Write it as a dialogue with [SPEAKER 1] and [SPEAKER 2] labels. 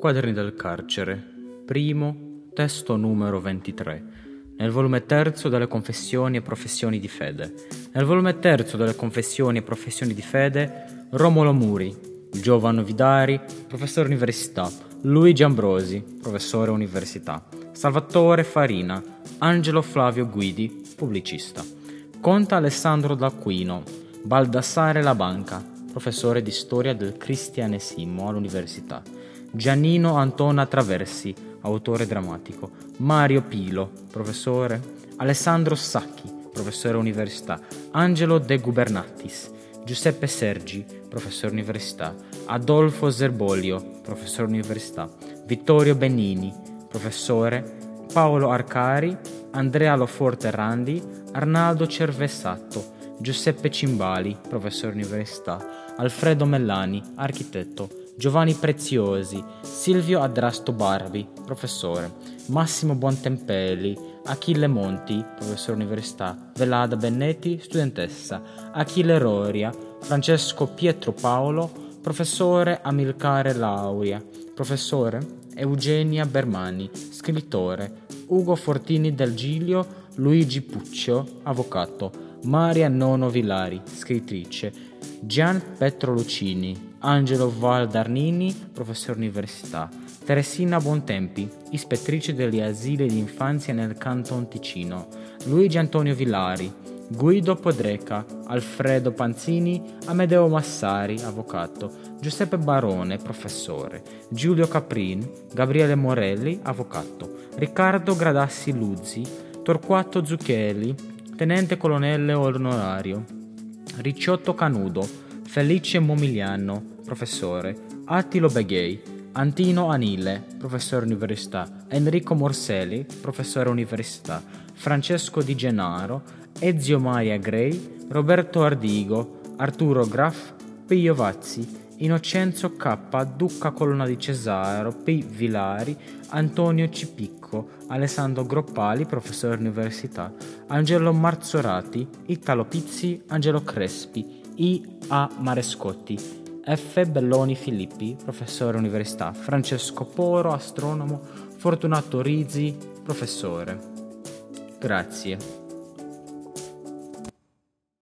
[SPEAKER 1] Quaderni del carcere, primo, testo numero 23, nel volume terzo delle confessioni e professioni di fede. Nel volume terzo delle confessioni e professioni di fede, Romolo Muri, Giovanni Vidari, professore università, Luigi Ambrosi, professore università, Salvatore Farina, Angelo Flavio Guidi, pubblicista, Conta Alessandro D'Aquino, Baldassare La Banca, professore di storia del cristianesimo all'università, Giannino Antona Traversi, autore drammatico, Mario Pilo, professore, Alessandro Sacchi, professore università, Angelo De Gubernatis, Giuseppe Sergi, professore università, Adolfo Zerbolio, professore università, Vittorio Bennini, professore, Paolo Arcari, Andrea Loforte Randi, Arnaldo Cervessato, Giuseppe Cimbali, professore università, Alfredo Mellani, architetto, Giovanni Preziosi, Silvio Adrasto Barbi, professore, Massimo Buontempelli, Achille Monti, professore università, Velada Bennetti, studentessa, Achille Roria, Francesco Pietro Paolo, professore Amilcare Lauria, professore Eugenia Bermani, scrittore, Ugo Fortini del Giglio, Luigi Puccio, avvocato, Maria Nono Villari, scrittrice, Gian Petro Lucini, Angelo Valdarnini, professore università, Teresina Bontempi, ispettrice degli asili di infanzia nel Canton Ticino, Luigi Antonio Villari, Guido Podreca, Alfredo Panzini, Amedeo Massari, avvocato, Giuseppe Barone, professore, Giulio Caprin, Gabriele Morelli, avvocato, Riccardo Gradassi Luzzi, Torquato Zucchelli, tenente colonnello onorario, Ricciotto Canudo, Felice Momigliano, professore, Attilo Beghei, Antino Anile, professore università, Enrico Morselli, professore università, Francesco Di Gennaro, Ezio Maria Grey, Roberto Ardigo, Arturo Graff, Pio Vazzi, Innocenzo K, Duca Colonna di Cesaro, P. Vilari, Antonio Cipicco, Alessandro Groppali, professore università, Angelo Marzorati, Italo Pizzi, Angelo Crespi, I. A. Marescotti, F. Belloni Filippi, professore università, Francesco Poro, astronomo, Fortunato Rizzi, professore. Grazie.